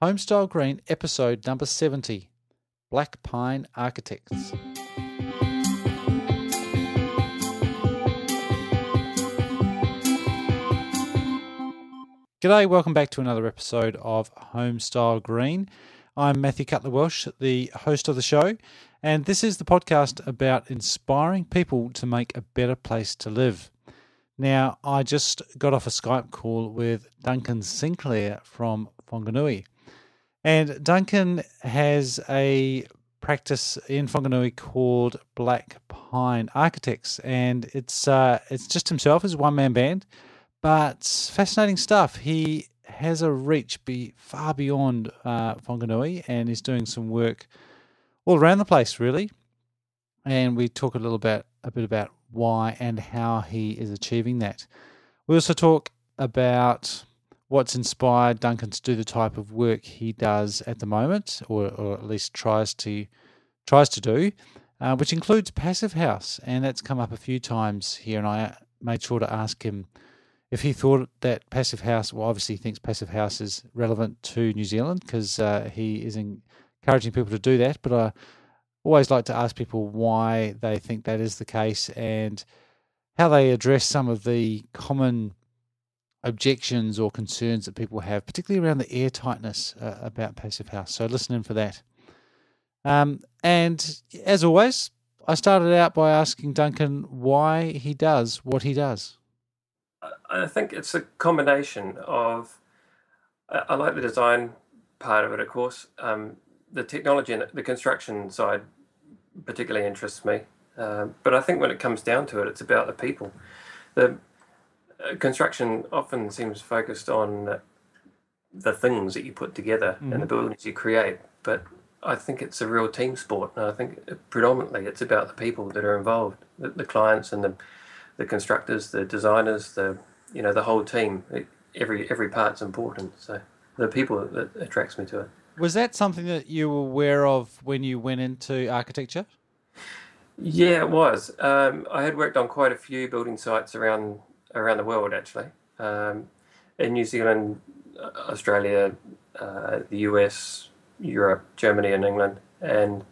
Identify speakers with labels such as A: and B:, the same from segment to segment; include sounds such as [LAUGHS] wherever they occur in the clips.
A: Homestyle Green, episode number 70 Black Pine Architects. G'day, welcome back to another episode of Homestyle Green. I'm Matthew Cutler Welsh, the host of the show, and this is the podcast about inspiring people to make a better place to live. Now, I just got off a Skype call with Duncan Sinclair from Whanganui. And Duncan has a practice in Whanganui called Black Pine Architects, and it's uh, it's just himself as one man band, but fascinating stuff. He has a reach be far beyond uh, Whanganui, and is doing some work all around the place, really. And we talk a little bit a bit about why and how he is achieving that. We also talk about what's inspired Duncan to do the type of work he does at the moment, or, or at least tries to tries to do, uh, which includes Passive House, and that's come up a few times here. And I made sure to ask him if he thought that Passive House, well, obviously he thinks Passive House is relevant to New Zealand because uh, he is encouraging people to do that. But I always like to ask people why they think that is the case and how they address some of the common objections or concerns that people have, particularly around the air tightness uh, about Passive House. So listen in for that. Um, and as always, I started out by asking Duncan why he does what he does.
B: I think it's a combination of. I like the design part of it, of course. Um, the technology and the construction side particularly interests me. Uh, but I think when it comes down to it, it's about the people. The construction often seems focused on the things that you put together mm-hmm. and the buildings you create, but I think it's a real team sport, and I think predominantly it's about the people that are involved, the, the clients and the the constructors, the designers, the you know the whole team. It, every every part's important. So the people that attracts me to it.
A: Was that something that you were aware of when you went into architecture?
B: Yeah, it was. Um, I had worked on quite a few building sites around around the world, actually, um, in New Zealand, uh, Australia, uh, the US, Europe, Germany, and England, and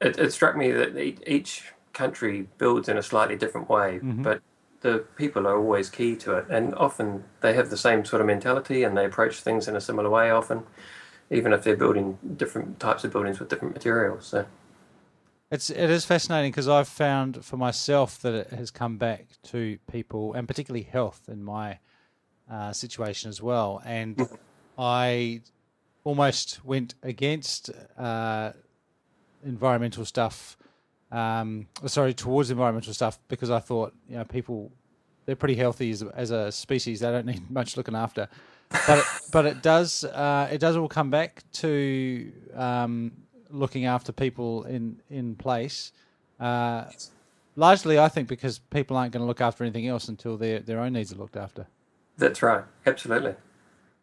B: it, it, struck me that each country builds in a slightly different way, mm-hmm. but the people are always key to it, and often they have the same sort of mentality and they approach things in a similar way. Often, even if they're building different types of buildings with different materials. So.
A: It's it is fascinating because I've found for myself that it has come back to people and particularly health in my uh, situation as well. And. I almost went against uh, environmental stuff. Um, sorry, towards environmental stuff because I thought you know people they're pretty healthy as, as a species. They don't need [LAUGHS] much looking after. But it, but it does uh, it does all come back to um, looking after people in in place. Uh, largely, I think because people aren't going to look after anything else until their their own needs are looked after.
B: That's right. Absolutely.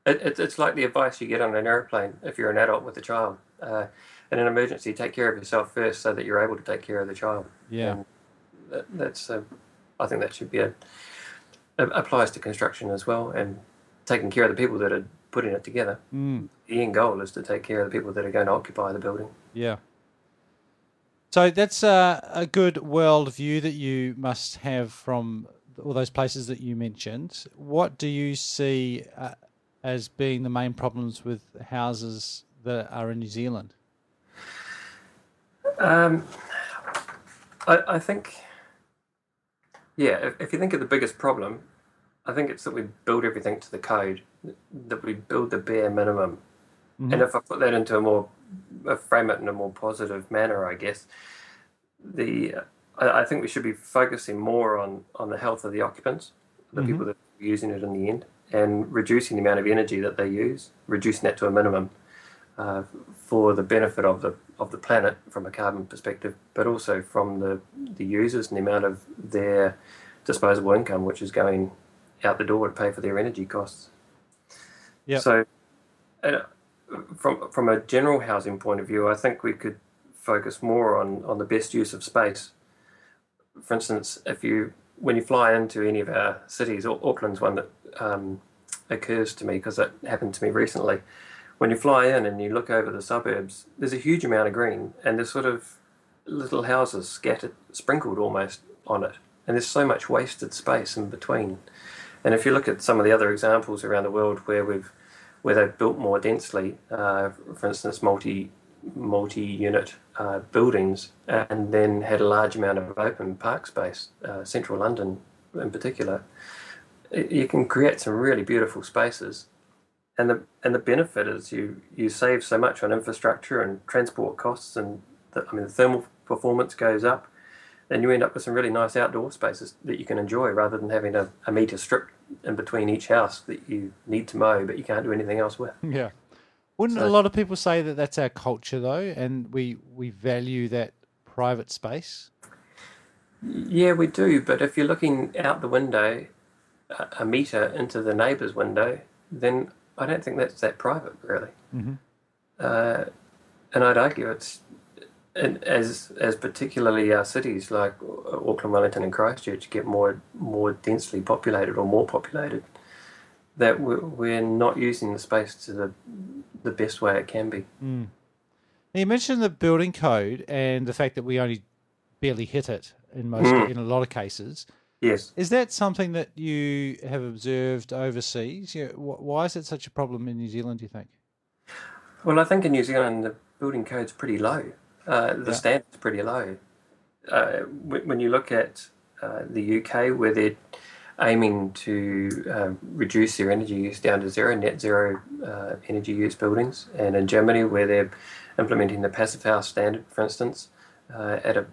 B: It, it, it's like the advice you get on an airplane if you're an adult with a child. Uh, in an emergency, take care of yourself first so that you're able to take care of the child.
A: Yeah.
B: That, that's. Uh, I think that should be a, applies to construction as well, and taking care of the people that are putting it together.
A: Mm.
B: The end goal is to take care of the people that are going to occupy the building.
A: Yeah. So that's a, a good world view that you must have from all those places that you mentioned. What do you see uh, as being the main problems with houses that are in New Zealand?
B: Um, I, I, think, yeah, if, if you think of the biggest problem, I think it's that we build everything to the code, that we build the bare minimum. Mm-hmm. And if I put that into a more, frame it in a more positive manner, I guess, the I, I think we should be focusing more on, on the health of the occupants, the mm-hmm. people that are using it in the end, and reducing the amount of energy that they use, reducing that to a minimum. Uh, for the benefit of the of the planet from a carbon perspective, but also from the the users and the amount of their disposable income, which is going out the door to pay for their energy costs. So, uh, from from a general housing point of view, I think we could focus more on on the best use of space. For instance, if you when you fly into any of our cities, Auckland's one that um, occurs to me because it happened to me recently. when you fly in and you look over the suburbs, there's a huge amount of green, and there's sort of little houses scattered, sprinkled almost on it, and there's so much wasted space in between. And if you look at some of the other examples around the world where we've where they've built more densely, uh, for instance, multi multi-unit uh, buildings, and then had a large amount of open park space, uh, central London in particular, you can create some really beautiful spaces. And the and the benefit is you you save so much on infrastructure and transport costs, and the, I mean the thermal performance goes up, and you end up with some really nice outdoor spaces that you can enjoy rather than having a, a meter strip in between each house that you need to mow but you can't do anything else with.
A: Yeah. Wouldn't so, a lot of people say that that's our culture though, and we we value that private space?
B: Yeah, we do. But if you're looking out the window, a meter into the neighbour's window, then I don't think that's that private, really. Mm-hmm. Uh, and I'd argue it's as as particularly our cities like Auckland, Wellington, and Christchurch get more more densely populated or more populated, that we're, we're not using the space to the the best way it can be.
A: Mm. Now you mentioned the building code and the fact that we only barely hit it in most mm. in a lot of cases.
B: Yes.
A: Is that something that you have observed overseas? You know, why is it such a problem in New Zealand, do you think?
B: Well, I think in New Zealand the building code's pretty low. Uh, the yeah. standard's pretty low. Uh, when you look at uh, the UK, where they're aiming to um, reduce their energy use down to zero, net zero uh, energy use buildings, and in Germany, where they're implementing the passive house standard, for instance, uh, at a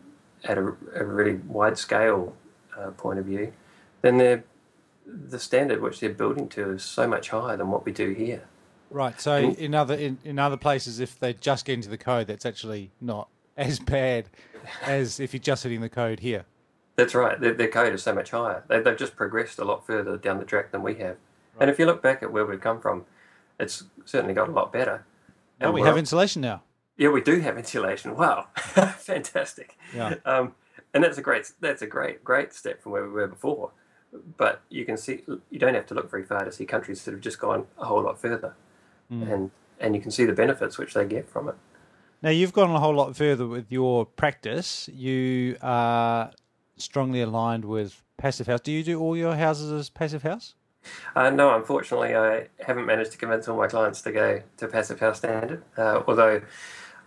B: at a, a really wide scale uh, point of view, then the standard which they're building to is so much higher than what we do here.
A: Right. So in other in, in other places, if they just get into the code, that's actually not [LAUGHS] as bad as if you're just hitting the code here.
B: That's right. Their, their code is so much higher. They, have just progressed a lot further down the track than we have. Right. And if you look back at where we've come from, it's certainly got a lot better.
A: And we have insulation now.
B: Yeah, we do have insulation. Wow, [LAUGHS] fantastic. Yeah. Um, and that's a great that's a great great step from where we were before. But you can see you don't have to look very far to see countries that have just gone a whole lot further, mm. and and you can see the benefits which they get from it.
A: Now you've gone a whole lot further with your practice. You are strongly aligned with passive house. Do you do all your houses as passive house?
B: Uh, no, unfortunately, I haven't managed to convince all my clients to go to passive house standard. Uh, although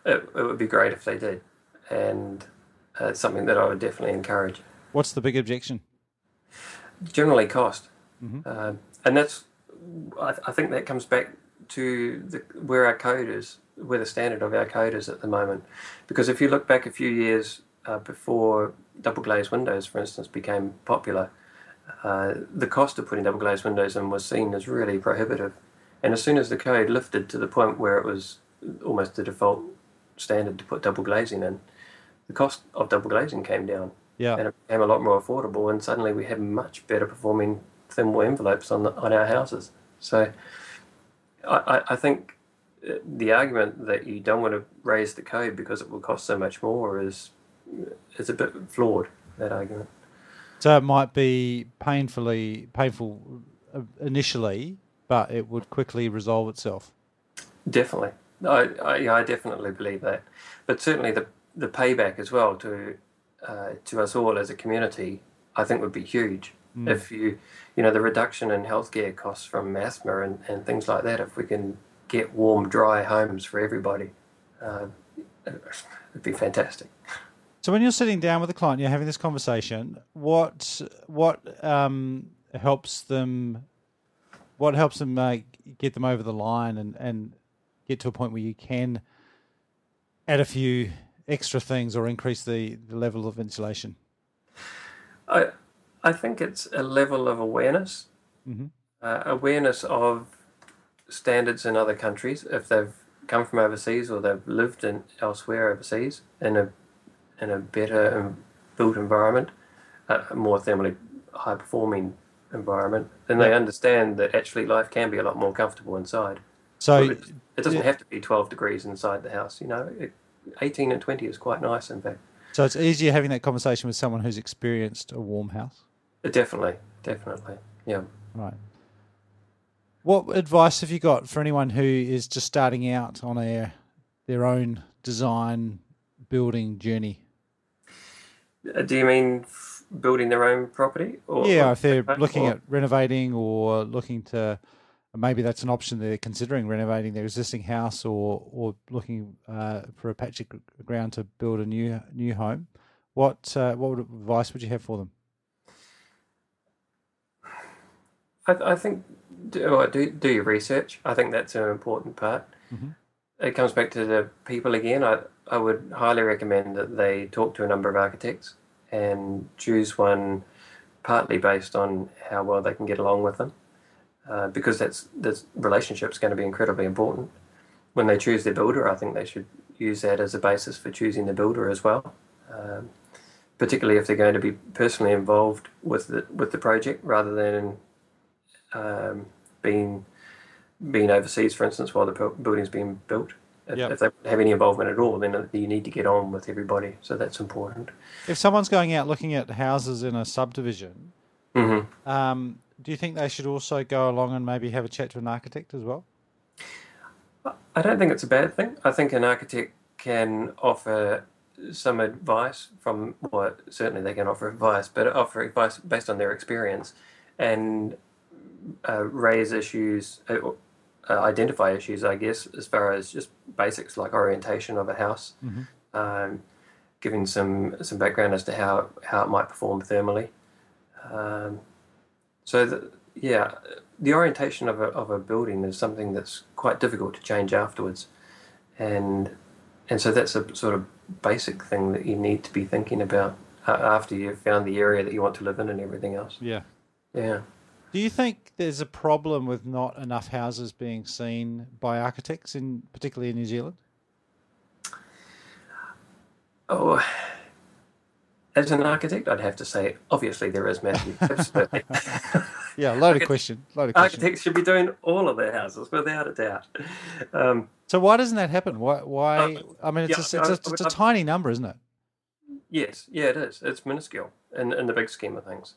B: it, it, would be great if they did, and uh, it's something that I would definitely encourage.
A: What's the big objection?
B: Generally, cost, mm-hmm. Uh, and that's I, I, think that comes back to the, where our code is, where the standard of our code is at the moment. Because if you look back a few years uh, before double glazed windows, for instance, became popular, uh, the cost of putting double glazed windows in was seen as really prohibitive. And as soon as the code lifted to the point where it was almost the default standard to put double glazing in, the cost of double glazing came down.
A: Yeah.
B: And it became a lot more affordable, and suddenly we had much better performing thin wall envelopes on the, on our houses. So I, I think uh, the argument that you don't want to raise the code because it will cost so much more is is a bit flawed. That argument.
A: So it might be painfully painful uh, initially, but it would quickly resolve itself.
B: Definitely, I, I, I definitely believe that. But certainly the the payback as well to uh, to us all as a community, I think would be huge. Mm. If you you know the reduction in healthcare costs from asthma and, and things like that, if we can get warm, dry homes for everybody, uh, it'd be fantastic.
A: So when you're sitting down with a client, you're having this conversation. What what um, helps them? What helps them uh, get them over the line and, and get to a point where you can add a few extra things or increase the, the level of insulation?
B: I I think it's a level of awareness, mm-hmm. uh, awareness of standards in other countries if they've come from overseas or they've lived in elsewhere overseas in a in a better built environment, a more thermally high performing environment, then they understand that actually life can be a lot more comfortable inside.
A: So
B: it, it, doesn't yeah. have to be 12 degrees inside the house. You know, it, 18 and 20 is quite nice, in fact.
A: So it's easier having that conversation with someone who's experienced a warm house.
B: Definitely, definitely, yeah.
A: Right. What advice have you got for anyone who is just starting out on a their own design building journey?
B: Uh, Do you mean building their own property? Or,
A: yeah, if they're
B: or-
A: looking at renovating or looking to, maybe that's an option they're considering renovating their existing house or or looking uh, for a patch of ground to build a new new home. What uh, what advice would you have for them?
B: I, I think do, do do your research. I think that's an important part.
A: Mhm.
B: It comes back to the people again. I I would highly recommend that they talk to a number of architects and choose one partly based on how well they can get along with them, uh, because that's this is going to be incredibly important. When they choose their builder, I think they should use that as a basis for choosing the builder as well. Um, particularly if they're going to be personally involved with the with the project rather than um, being being overseas, for instance, while the building's being built. If,
A: Yep.
B: if they have any involvement at all, then you need to get on with everybody. So that's important.
A: If someone's going out looking at houses in a subdivision,
B: hmm
A: um, do you think they should also go along and maybe have a chat to an architect as well?
B: I don't think it's a bad thing. I think an architect can offer some advice from, well, certainly they can offer advice, but offer advice based on their experience and uh, raise issues, uh, uh, identify issues, I guess, as far as just basics like orientation of a house,
A: Mhm.
B: um, giving some some background as to how how it might perform thermally. Um, so the, yeah, the orientation of a of a building is something that's quite difficult to change afterwards, and and so that's a sort of basic thing that you need to be thinking about uh, after you've found the area that you want to live in and everything else.
A: Yeah.
B: Yeah.
A: Do you think there's a problem with not enough houses being seen by architects, in particularly in New Zealand?
B: Oh, as an architect, I'd have to say, obviously there is, Matthew. [LAUGHS] Absolutely.
A: Yeah, loaded question. Loaded question.
B: Architects should be doing all of their houses without a doubt. Um,
A: So why doesn't that happen? Why? Why?
B: Uh,
A: I mean, it's
B: yeah,
A: a, it's a,
B: I would
A: it's a tiny number, isn't it?
B: Yes, yeah, it is. It's minuscule in, in the big scheme of things,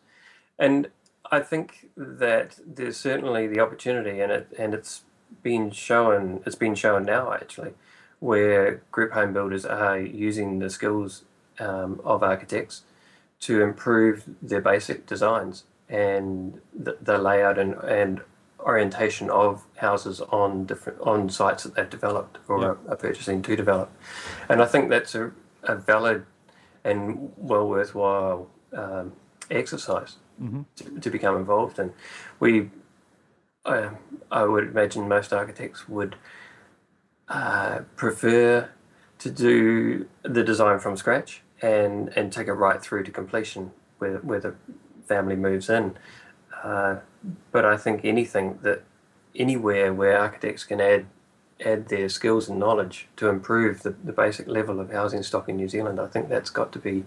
B: and I think that there's certainly the opportunity, and it and it's been shown. It's been shown now actually, where group home builders are using the skills um, of architects to improve their basic designs and the, the layout and, and orientation of houses on different on sites that they've developed or
A: Yeah.
B: are, purchasing to develop, and I think that's a, a valid and well worthwhile um, exercise
A: Mhm.
B: to, to become involved And We, I would imagine most architects would uh, prefer to do the design from scratch and, and take it right through to completion where, where the family moves in. Uh, but I think anything that anywhere where architects can add add their skills and knowledge to improve the, the basic level of housing stock in New Zealand, I think that's got to be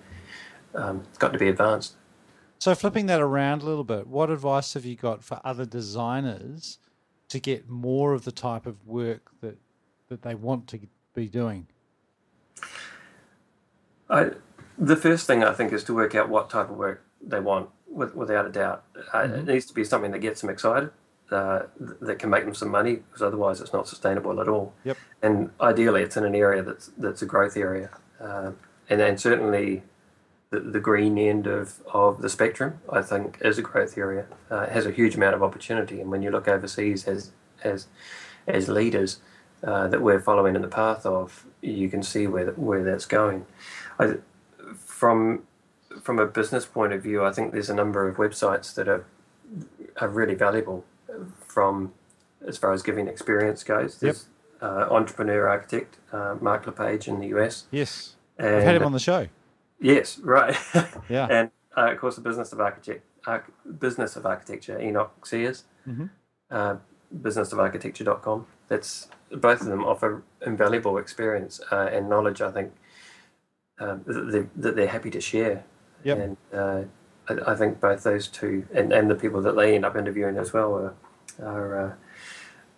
B: um, got to be advanced.
A: So flipping that around a little bit, what advice have you got for other designers to get more of the type of work that that they want to be doing?
B: I, the first thing I think is to work out what type of work they want, with, without a doubt. Uh, It needs to be something that gets them excited, uh, th- that can make them some money, because otherwise it's not sustainable at all.
A: Yep.
B: And ideally, it's in an area that's that's a growth area, uh, and then certainly the, the green end of, of the spectrum, I think, is a growth area. Uh, it has a huge amount of opportunity, and when you look overseas as as as leaders uh, that we're following in the path of, you can see where where that's going. I, from from a business point of view, I think there's a number of websites that are are really valuable from as far as giving experience goes. There's uh, Entrepreneur Architect, uh, Mark LePage in the US.
A: Yes,
B: And,
A: I've had him on the show.
B: Yes, right.
A: Yeah. [LAUGHS]
B: and uh, of course, the business of architect, arch, business of architecture, Enoch Sears,
A: Mhm.
B: uh, businessofarchitecture.com. That's both of them offer invaluable experience uh, and knowledge. I think um, that, they, that they're happy to share.
A: Yep.
B: And uh, I, I think both those two, and, and the people that they end up interviewing as well, are, are, uh,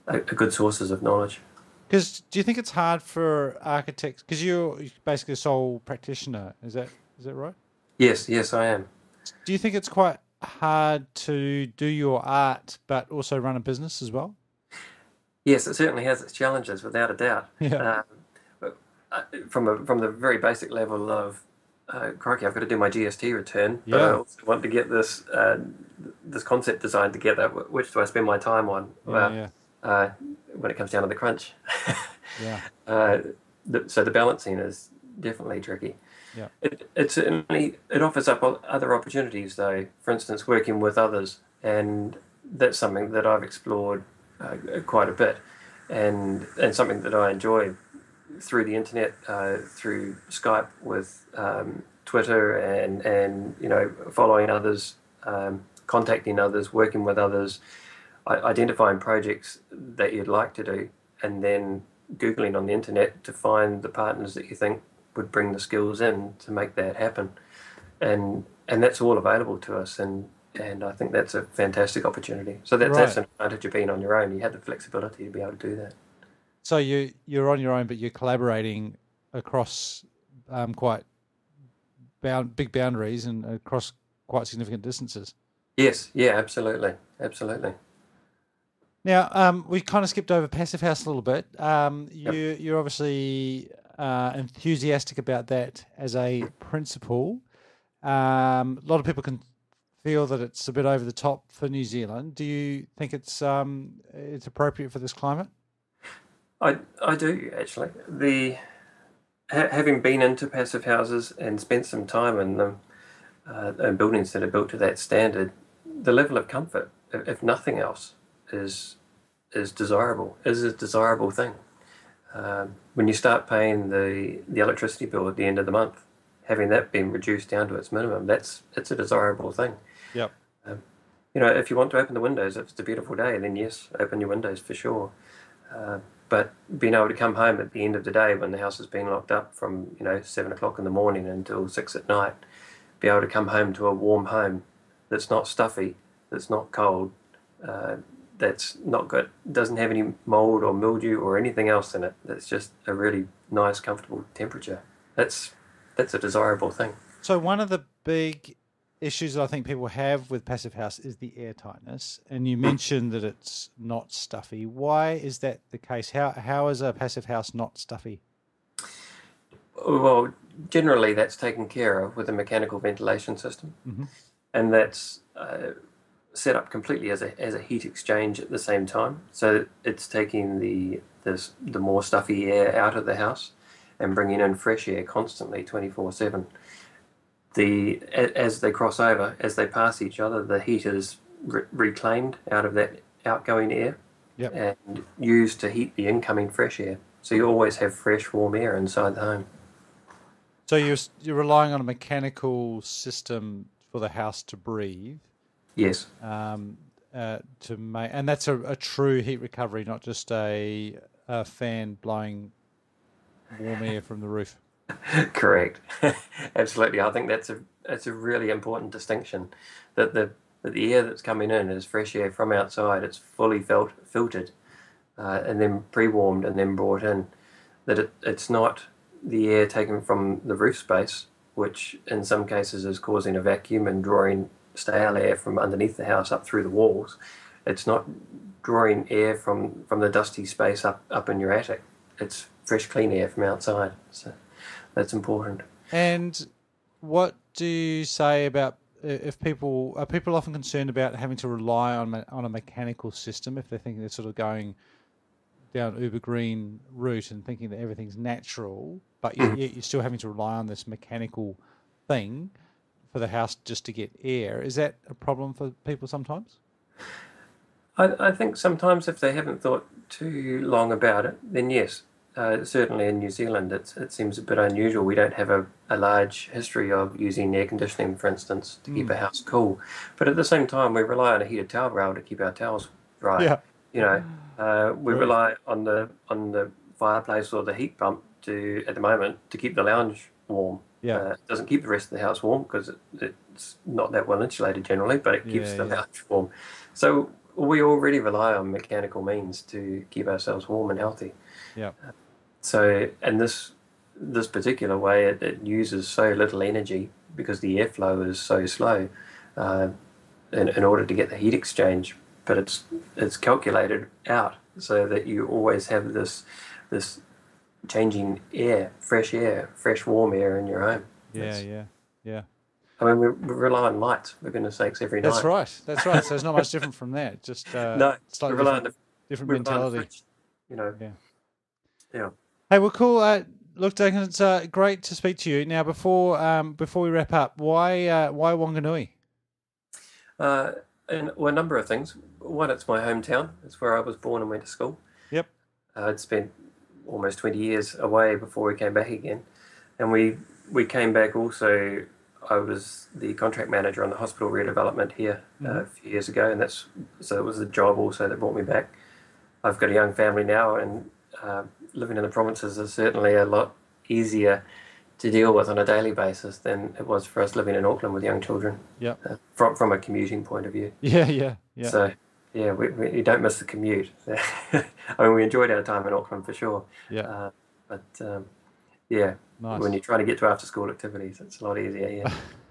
B: are are good sources of knowledge.
A: Because do you think it's hard for architects? Because you're basically a sole practitioner. Is that is that right?
B: Yes, yes, I am.
A: Do you think it's quite hard to do your art but also run a business as well?
B: Yes, it certainly has its challenges, without a doubt.
A: Yeah.
B: Um, uh, from a, from the very basic level of uh, crikey, I've got to do my GST return, but I also want to get this uh, this concept design together. Which do I spend my time on?
A: Yeah, yeah,
B: Uh, when it comes down to the crunch. [LAUGHS]
A: yeah.
B: Uh, the, so the balancing is definitely tricky.
A: Yeah.
B: It, it it offers up other opportunities though. For instance, working with others, and that's something that I've explored uh, quite a bit, and and something that I enjoy through the internet, uh, through Skype, with um, Twitter, and and you know following others, um, contacting others, working with others, identifying projects that you'd like to do, and then googling on the internet to find the partners that you think would bring the skills in to make that happen, and and that's all available to us, and and I think that's a fantastic opportunity. So that, that's an advantage of being on your own. You have the flexibility to be able to do that.
A: So you you're on your own, but you're collaborating across um, quite bound big boundaries and across quite significant distances.
B: Yes, yeah, absolutely, absolutely.
A: Now, um, we kind of skipped over Passive House a little bit. Um,
B: Yep.
A: you, You're obviously uh, enthusiastic about that as a principle. Um, a lot of people can feel that it's a bit over the top for New Zealand. Do you think it's um, it's appropriate for this climate?
B: I I do actually. The ha- having been into passive houses and spent some time in them, uh, and buildings that are built to that standard, the level of comfort, if nothing else, is is desirable. Is a desirable thing. Um, when you start paying the the electricity bill at the end of the month, having that been reduced down to its minimum, that's it's a desirable thing.
A: Yep.
B: You know, if you want to open the windows, if it's a beautiful day, then yes, open your windows for sure. Uh, but being able to come home at the end of the day when the house has been locked up from you know seven o'clock in the morning until six at night, be able to come home to a warm home that's not stuffy, that's not cold, uh, that's not got doesn't have any mold or mildew or anything else in it. That's just a really nice, comfortable temperature. That's that's a desirable thing.
A: So one of the big issues that I think people have with passive house is the air tightness, and you mentioned that it's not stuffy. Why is that the case? How how is a passive house not stuffy?
B: Well, generally that's taken care of with a mechanical ventilation system,
A: Mhm.
B: and that's uh, set up completely as a as a heat exchange at the same time. So it's taking the this the more stuffy air out of the house and bringing in fresh air constantly, twenty four seven. The as they cross over, as they pass each other, the heat is re- reclaimed out of that outgoing air
A: Yep.
B: and used to heat the incoming fresh air. So you always have fresh, warm air inside the home.
A: So you're you're relying on a mechanical system for the house to breathe,
B: Yes,
A: um, uh, to make, and that's a, a true heat recovery, not just a, a fan blowing warm air from the roof. [LAUGHS]
B: correct. [LAUGHS] Absolutely. I think that's a that's a really important distinction. That the that the air that's coming in is fresh air from outside. It's fully felt filtered, uh, and then pre-warmed and then brought in. That it, it's not the air taken from the roof space, which in some cases is causing a vacuum and drawing stale air from underneath the house up through the walls. It's not drawing air from, from the dusty space up, up in your attic. It's fresh, clean air from outside. So that's important.
A: And what do you say about if people are people often concerned about having to rely on on a mechanical system if they're thinking they're sort of going down uber green route and thinking that everything's natural, but you, mm. yet you're still having to rely on this mechanical thing for the house just to get air. Is that a problem for people sometimes?
B: I, I think sometimes if they haven't thought too long about it, then yes. Uh, certainly in New Zealand, it's, it seems a bit unusual. We don't have a, a large history of using air conditioning, for instance, to keep a house cool. But at the same time, we rely on a heated towel rail to keep our towels dry.
A: Yeah.
B: You know, [SIGHS] uh, we
A: Right.
B: rely on the on the fireplace or the heat pump to, at the moment, to keep the lounge warm.
A: Yeah.
B: Uh, it doesn't keep the rest of the house warm because it, it's not that well insulated generally, but it keeps
A: Yeah,
B: the
A: yeah.
B: lounge warm. So we already rely on mechanical means to keep ourselves warm and healthy.
A: Yeah.
B: So, and this this particular way, it, it uses so little energy because the airflow is so slow. Uh, in, in order to get the heat exchange, but it's it's calculated out so that you always have this this changing air, fresh air, fresh warm air in your home.
A: Yeah,
B: That's-
A: yeah, yeah.
B: I mean, we, we rely on lights for goodness sakes every night.
A: That's right. That's right. So it's not much different from that. Just uh, [LAUGHS]
B: No,
A: slightly
B: rely on
A: different,
B: the,
A: different
B: we rely on the
A: mentality.
B: fridge, You know,
A: Yeah.
B: yeah.
A: Hey, well, cool. Uh, look, Duncan, it's uh, great to speak to you. Now, before um, before we wrap up, why uh, why Whanganui?
B: Uh, and well, a number of things. One, it's my hometown. It's where I was born and went to school.
A: Yep.
B: Uh, I'd spent almost 20 years away before we came back again. And we, we came back also. I was the contract manager on the hospital redevelopment here uh, a few years ago, and that's so it was the job also that brought me back. I've got a young family now, and uh, living in the provinces is certainly a lot easier to deal with on a daily basis than it was for us living in Auckland with young children
A: Yep.
B: uh, from from a commuting point of view.
A: Yeah, yeah, yeah.
B: So yeah, we, we you don't miss the commute. [LAUGHS] I mean, we enjoyed our time in Auckland for sure.
A: yeah.
B: Uh, but um, yeah,
A: Nice.
B: when you're trying to get to after school activities, it's a lot easier.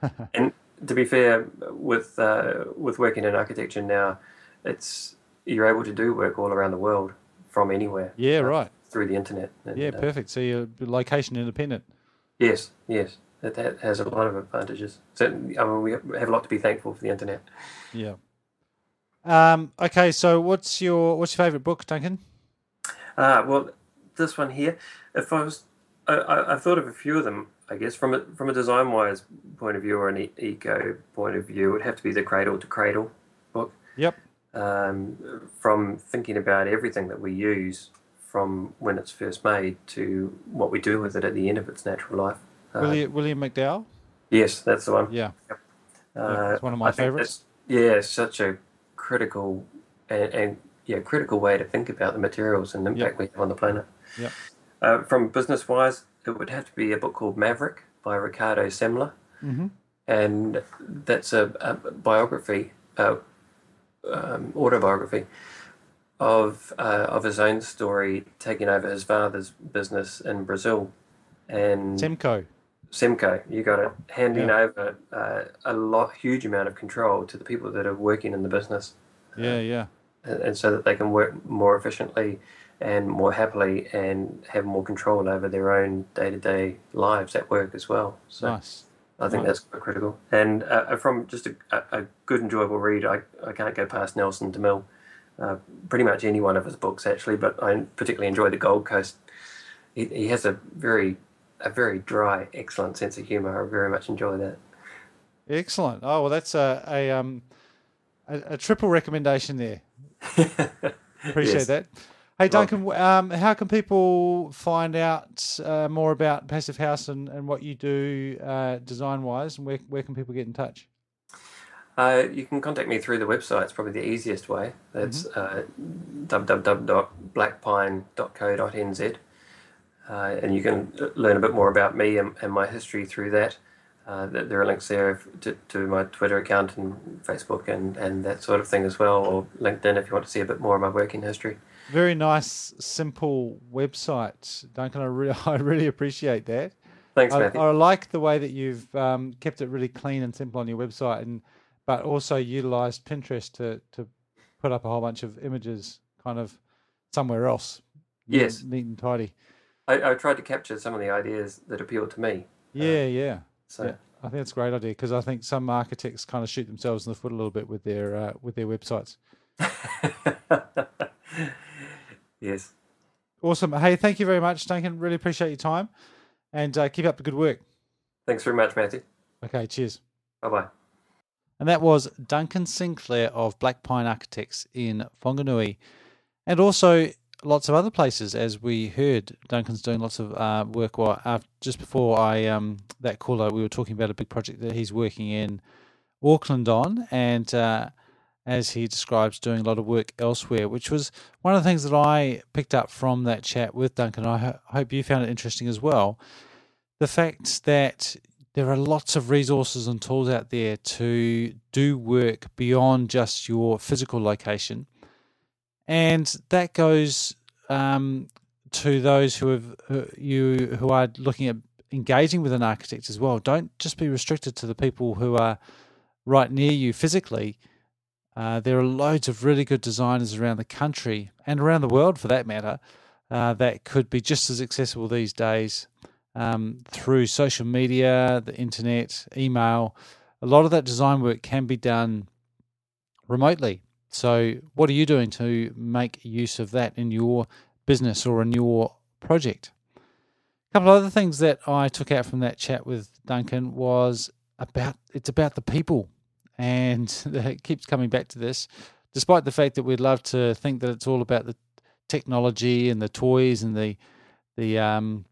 B: Yeah. [LAUGHS] and to be fair, with uh, with working in architecture now, it's you're able to do work all around the world from anywhere.
A: yeah,
B: uh,
A: right.
B: Through the internet. And,
A: Yeah,
B: uh,
A: perfect. So you're location independent.
B: yes, yes. That, that has a lot of advantages. Certainly, I mean, we have a lot to be thankful for the internet.
A: Yeah. Um, okay, so what's your what's your favourite book, Duncan?
B: Uh, well, this one here, if I was, I, I, I've thought of a few of them. I guess from a from a design wise point of view or an e- eco point of view, it would have to be the Cradle to Cradle book.
A: Yep.
B: Um, from thinking about everything that we use from when it's first made to what we do with it at the end of its natural life. Uh,
A: William, William McDonough.
B: yes, that's the one.
A: Yeah.
B: Uh,
A: it's one of my
B: I
A: favourites.
B: Yeah, such a critical and, and yeah, critical way to think about the materials and the impact we have on the planet.
A: Yep.
B: Uh, from business wise, it would have to be a book called Maverick by Ricardo Semler,
A: Mm-hmm.
B: and that's a, a biography, uh, um, autobiography of uh, of his own story taking over his father's business in Brazil, and
A: Semco.
B: Semco, you got it, handing
A: Yeah.
B: over uh, a lot, huge amount of control to the people that are working in the business,
A: Yeah, yeah.
B: and, and so that they can work more efficiently and more happily and have more control over their own day to day lives at work as well. So
A: Nice.
B: I think
A: Right.
B: that's quite critical. And uh, from just a, a, a good, enjoyable read, I, I can't go past Nelson DeMille. Uh, pretty much any one of his books, actually, but I particularly enjoy The Gold Coast. He, he has a very a very dry, excellent sense of humour. I very much enjoy that.
A: Excellent. Oh well, that's a a um a, a triple recommendation there. [LAUGHS] Appreciate
B: Yes.
A: that. Hey Duncan, um, how can people find out uh, more about Passive House and, and what you do uh, design wise, and where where can people get in touch?
B: Uh, you can contact me through the website. It's probably the easiest way. That's uh, www.blackpine.co.nz. Uh, and you can learn a bit more about me and, and my history through that. Uh, there are links there to, to my Twitter account and Facebook and, and that sort of thing as well, or LinkedIn if you want to see a bit more of my working history.
A: Very nice, simple website, Duncan. I really [LAUGHS] I really appreciate that.
B: Thanks,
A: I,
B: Matthew.
A: I like the way that you've um, kept it really clean and simple on your website, and but also utilized Pinterest to to put up a whole bunch of images, kind of somewhere else.
B: Yes.
A: neat and tidy.
B: I, I tried to capture some of the ideas that appealed to me.
A: Yeah, yeah.
B: So
A: yeah. I think it's a great idea because I think some architects kind of shoot themselves in the foot a little bit with their uh, with their websites. [LAUGHS]
B: yes.
A: Awesome. Hey, thank you very much, Duncan. Really appreciate your time, and uh, keep up the good work.
B: Thanks very much, Matthew.
A: Okay, cheers.
B: Bye bye.
A: And that was Duncan Sinclair of Black Pine Architects in Whanganui. And also lots of other places, as we heard. Duncan's doing lots of uh, work. Well, uh, just before I um, that caller, we were talking about a big project that he's working in Auckland on. And uh, as he describes, doing a lot of work elsewhere, which was one of the things that I picked up from that chat with Duncan. I ho- hope you found it interesting as well. The fact that there are lots of resources and tools out there to do work beyond just your physical location. And that goes um, to those who have you who are looking at engaging with an architect as well. Don't just be restricted to the people who are right near you physically, uh, there are loads of really good designers around the country and around the world for that matter uh, that could be just as accessible these days um, through social media, the internet, email. A lot of that design work can be done remotely. So, what are you doing to make use of that in your business or in your project? A couple of other things that I took out from that chat with Duncan was about it's about the people, and [LAUGHS] it keeps coming back to this, despite the fact that we'd love to think that it's all about the technology and the toys and the the um,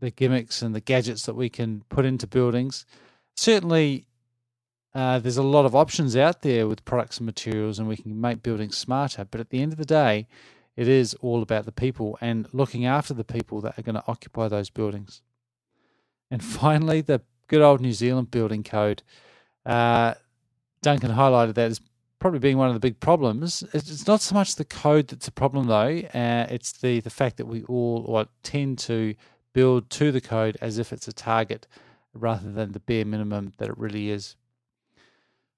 A: the gimmicks and the gadgets that we can put into buildings. Certainly, uh, there's a lot of options out there with products and materials, and we can make buildings smarter. But at the end of the day, it is all about the people and looking after the people that are going to occupy those buildings. And [LAUGHS] finally, the good old New Zealand building code. Uh, Duncan highlighted that as probably being one of the big problems. It's not so much the code that's a problem, though. Uh, it's the the fact that we all tend to build to the code as if it's a target rather than the bare minimum that it really is.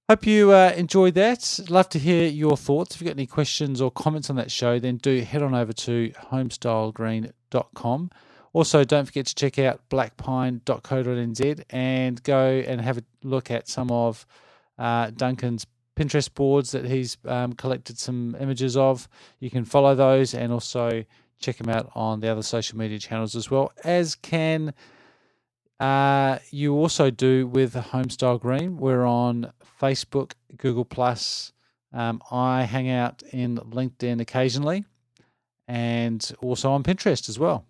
A: Hope you uh, enjoyed that. Love to hear your thoughts. If you've got any questions or comments on that show, then do head on over to homestylegreen.com. Also, don't forget to check out blackpine.co.nz and go and have a look at some of uh, Duncan's Pinterest boards that he's um, collected some images of. You can follow those and also check him out on the other social media channels as well, as can uh, you also do with Homestyle Green. We're on Facebook, Google Plus. Um, I hang out in LinkedIn occasionally, and also on Pinterest as well.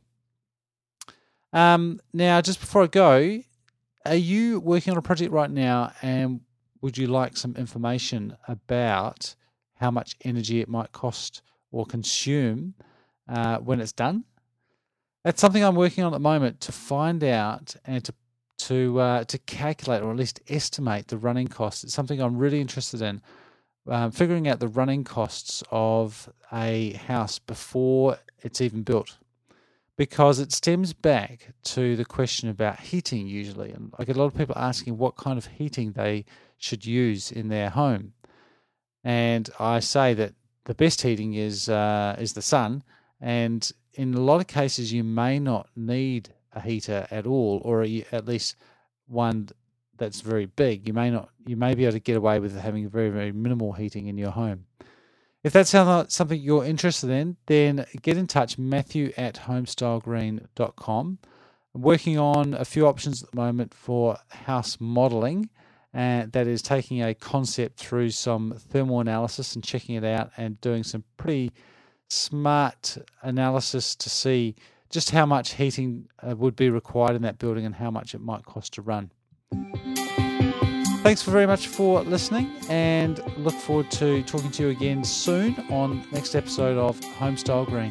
A: Um, now, just before I go, are you working on a project right now, and would you like some information about how much energy it might cost or consume uh, when it's done? That's something I'm working on at the moment to find out and to to uh, to calculate or at least estimate the running costs. It's something I'm really interested in. Um, figuring out the running costs of a house before it's even built because it stems back to the question about heating usually and i get a lot of people asking what kind of heating they should use in their home and i say that the best heating is uh, is the sun and in a lot of cases you may not need a heater at all or at least one that's very big you may not you may be able to get away with having very very minimal heating in your home if that sounds like something you're interested in, then get in touch, Matthew at homestylegreen.com. I'm working on a few options at the moment for house modeling, and that is taking a concept through some thermal analysis and checking it out and doing some pretty smart analysis to see just how much heating uh, would be required in that building and how much it might cost to run. Thanks very much for listening and look forward to talking to you again soon on next episode of Homestyle Green.